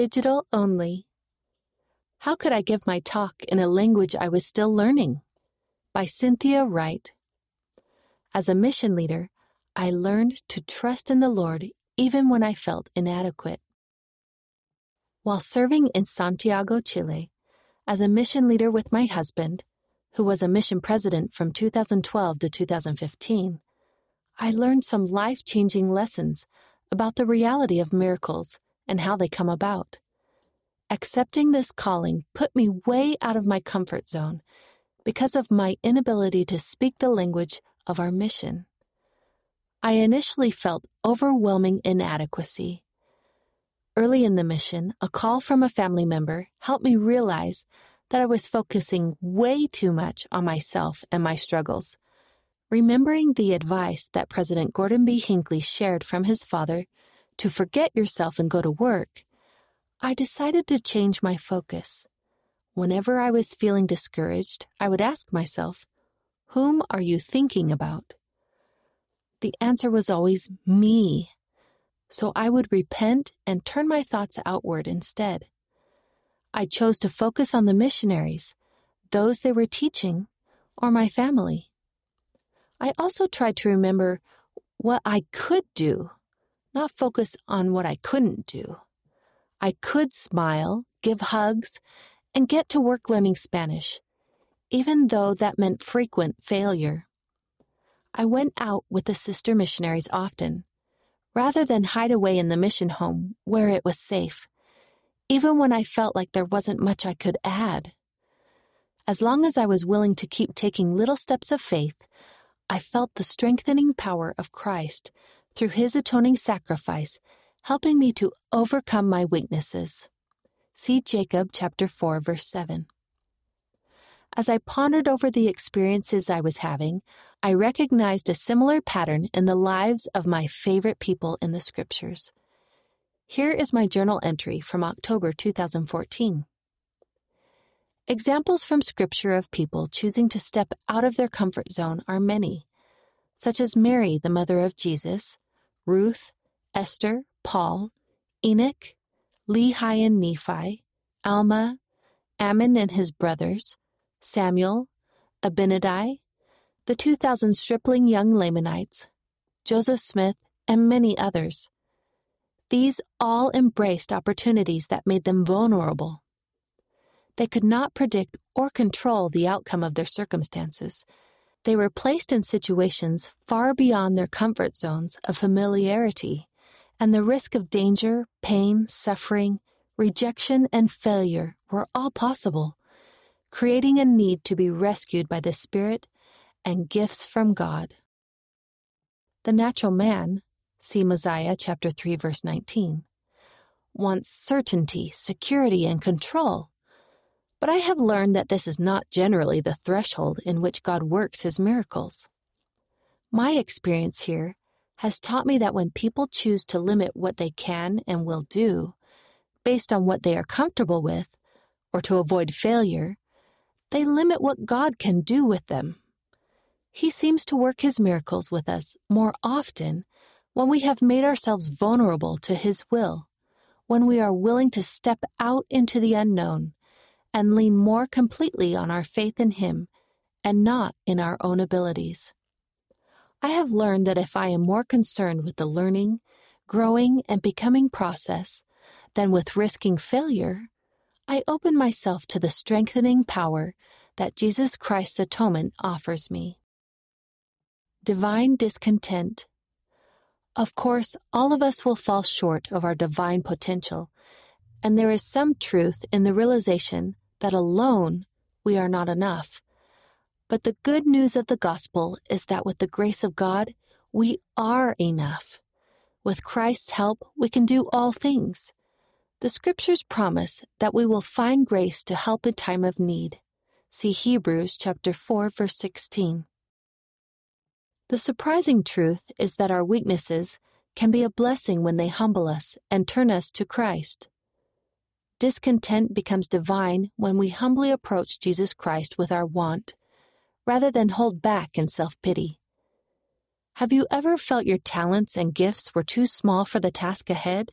Digital only. How could I give my talk in a language I was still learning? By Cynthia Wright. As a mission leader, I learned to trust in the Lord even when I felt inadequate. While serving in Santiago, Chile, as a mission leader with my husband, who was a mission president from 2012 to 2015, I learned some life changing lessons about the reality of miracles and how they come about. Accepting this calling put me way out of my comfort zone because of my inability to speak the language of our mission. I initially felt overwhelming inadequacy. Early in the mission, a call from a family member helped me realize that I was focusing way too much on myself and my struggles. Remembering the advice that President Gordon B. Hinckley shared from his father to forget yourself and go to work, I decided to change my focus. Whenever I was feeling discouraged, I would ask myself, Whom are you thinking about? The answer was always me. So I would repent and turn my thoughts outward instead. I chose to focus on the missionaries, those they were teaching, or my family. I also tried to remember what I could do, not focus on what I couldn't do. I could smile, give hugs, and get to work learning Spanish, even though that meant frequent failure. I went out with the sister missionaries often, rather than hide away in the mission home where it was safe even when I felt like there wasn't much I could add. As long as I was willing to keep taking little steps of faith, I felt the strengthening power of Christ through his atoning sacrifice, helping me to overcome my weaknesses. See Jacob chapter 4 verse 7. As I pondered over the experiences I was having, I recognized a similar pattern in the lives of my favorite people in the scriptures. Here is my journal entry from October 2014. Examples from Scripture of people choosing to step out of their comfort zone are many, such as Mary, the mother of Jesus, Ruth, Esther, Paul, Enoch, Lehi and Nephi, Alma, Ammon and his brothers, Samuel, Abinadi, the 2,000 stripling young Lamanites, Joseph Smith, and many others. These all embraced opportunities that made them vulnerable. They could not predict or control the outcome of their circumstances. They were placed in situations far beyond their comfort zones of familiarity, and the risk of danger, pain, suffering, rejection, and failure were all possible, creating a need to be rescued by the Spirit and gifts from God. The natural man, See Mosiah chapter 3 verse 19. Wants certainty, security, and control. But I have learned that this is not generally the threshold in which God works his miracles. My experience here has taught me that when people choose to limit what they can and will do based on what they are comfortable with or to avoid failure, they limit what God can do with them. He seems to work his miracles with us more often when we have made ourselves vulnerable to His will, when we are willing to step out into the unknown and lean more completely on our faith in Him and not in our own abilities. I have learned that if I am more concerned with the learning, growing, and becoming process than with risking failure, I open myself to the strengthening power that Jesus Christ's atonement offers me. Divine discontent of course, all of us will fall short of our divine potential, and there is some truth in the realization that alone we are not enough. But the good news of the gospel is that with the grace of God, we are enough. With Christ's help, we can do all things. The scriptures promise that we will find grace to help in time of need. See Hebrews chapter 4 verse 16. The surprising truth is that our weaknesses can be a blessing when they humble us and turn us to Christ. Discontent becomes divine when we humbly approach Jesus Christ with our want, rather than hold back in self pity. Have you ever felt your talents and gifts were too small for the task ahead?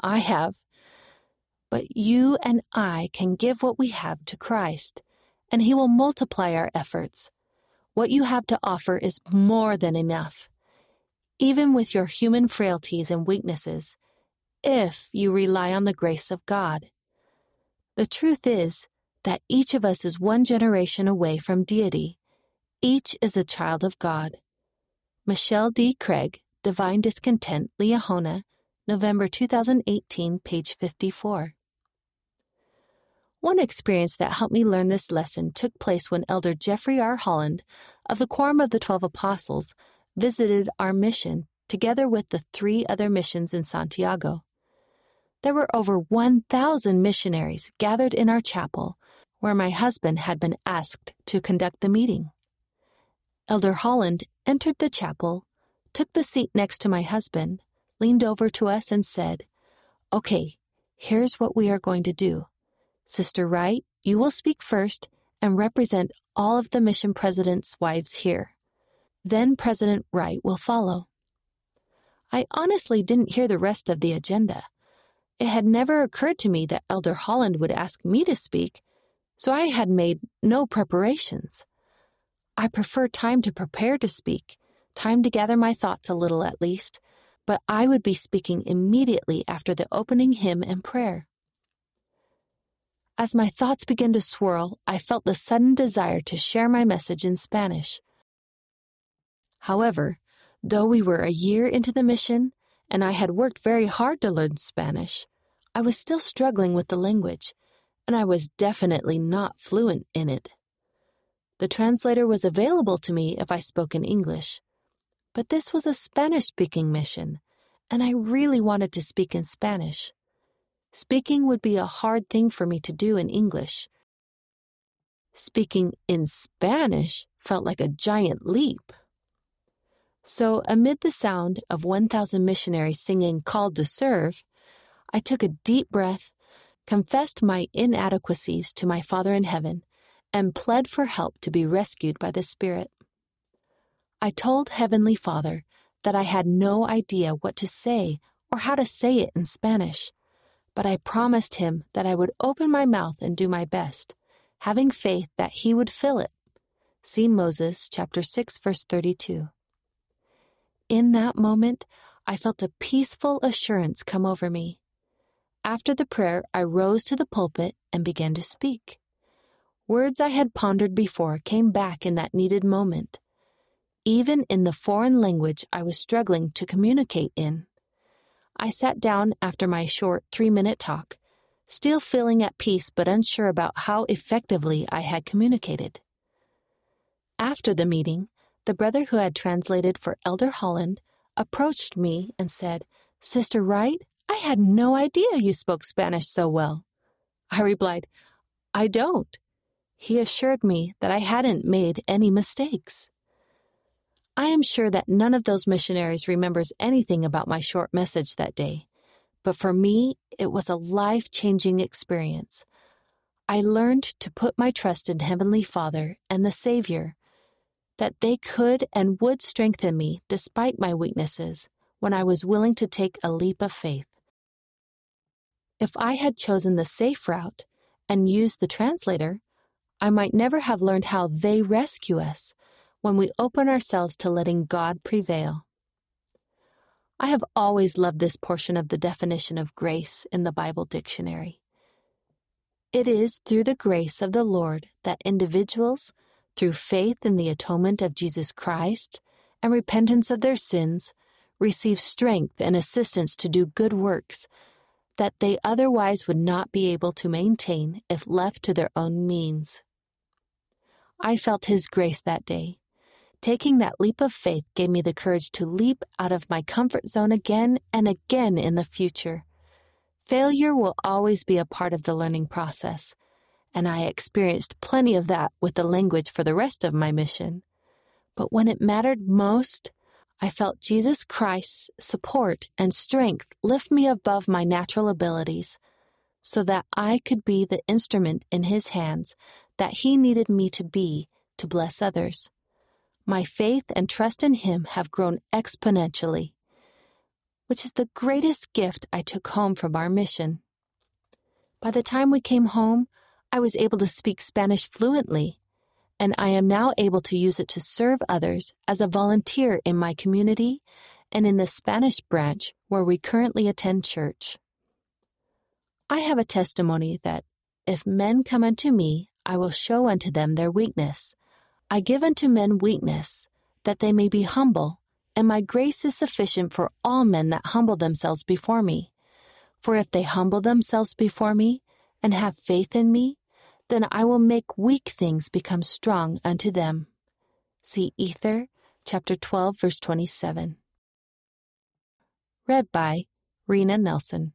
I have. but you and I can give what we have to Christ, and He will multiply our efforts. What you have to offer is more than enough. Even with your human frailties and weaknesses, if you rely on the grace of God. The truth is that each of us is one generation away from deity. Each is a child of God. Michelle D. Craig, Divine Discontent, Liahona, November 2018, page 54. One experience that helped me learn this lesson took place when Elder Jeffrey R. Holland of the Quorum of the Twelve Apostles visited our mission together with the three other missions in Santiago. There were over 1,000 missionaries gathered in our chapel where my husband had been asked to conduct the meeting. Elder Holland entered the chapel, took the seat next to my husband, leaned over to us, and said, Okay, here's what we are going to do. Sister Wright, you will speak first and represent all of the mission president's wives here. Then President Wright will follow. I honestly didn't hear the rest of the agenda. It had never occurred to me that Elder Holland would ask me to speak, so I had made no preparations. I prefer time to prepare to speak, time to gather my thoughts a little at least, but I would be speaking immediately after the opening hymn and prayer. As my thoughts began to swirl, I felt the sudden desire to share my message in Spanish. However, though we were a year into the mission, and I had worked very hard to learn Spanish, I was still struggling with the language, and I was definitely not fluent in it. The translator was available to me if I spoke in English, but this was a Spanish speaking mission, and I really wanted to speak in Spanish. Speaking would be a hard thing for me to do in English. Speaking in Spanish felt like a giant leap. So, amid the sound of 1,000 missionaries singing Called to Serve, I took a deep breath confessed my inadequacies to my Father in heaven, and pled for help to be rescued by the Spirit. I told Heavenly Father that I had no idea what to say or how to say it in Spanish, but I promised him that I would open my mouth and do my best, having faith that he would fill it. See Moses chapter 6 verse 32. In that moment, I felt a peaceful assurance come over me. After the prayer, I rose to the pulpit and began to speak. Words I had pondered before came back in that needed moment, even in the foreign language I was struggling to communicate in. I sat down after my short three minute talk, still feeling at peace but unsure about how effectively I had communicated. After the meeting, the brother who had translated for Elder Holland approached me and said, Sister Wright, I had no idea you spoke Spanish so well. I replied, I don't. He assured me that I hadn't made any mistakes. I am sure that none of those missionaries remembers anything about my short message that day, but for me, it was a life changing experience. I learned to put my trust in Heavenly Father and the Savior, that they could and would strengthen me despite my weaknesses when I was willing to take a leap of faith. If I had chosen the safe route and used the translator, I might never have learned how they rescue us when we open ourselves to letting God prevail. I have always loved this portion of the definition of grace in the Bible dictionary. It is through the grace of the Lord that individuals, through faith in the atonement of Jesus Christ and repentance of their sins, receive strength and assistance to do good works that they otherwise would not be able to maintain if left to their own means. I felt His grace that day. Taking that leap of faith gave me the courage to leap out of my comfort zone again and again in the future. Failure will always be a part of the learning process, and I experienced plenty of that with the language for the rest of my mission. But when it mattered most, I felt Jesus Christ's support and strength lift me above my natural abilities so that I could be the instrument in His hands that He needed me to be to bless others. My faith and trust in Him have grown exponentially, which is the greatest gift I took home from our mission. By the time we came home, I was able to speak Spanish fluently, and I am now able to use it to serve others as a volunteer in my community and in the Spanish branch where we currently attend church. I have a testimony that if men come unto me, I will show unto them their weakness. I give unto men weakness, that they may be humble, and my grace is sufficient for all men that humble themselves before me. For if they humble themselves before me, and have faith in me, then I will make weak things become strong unto them. See Ether, chapter 12, verse 27. Read by Rena Nelson.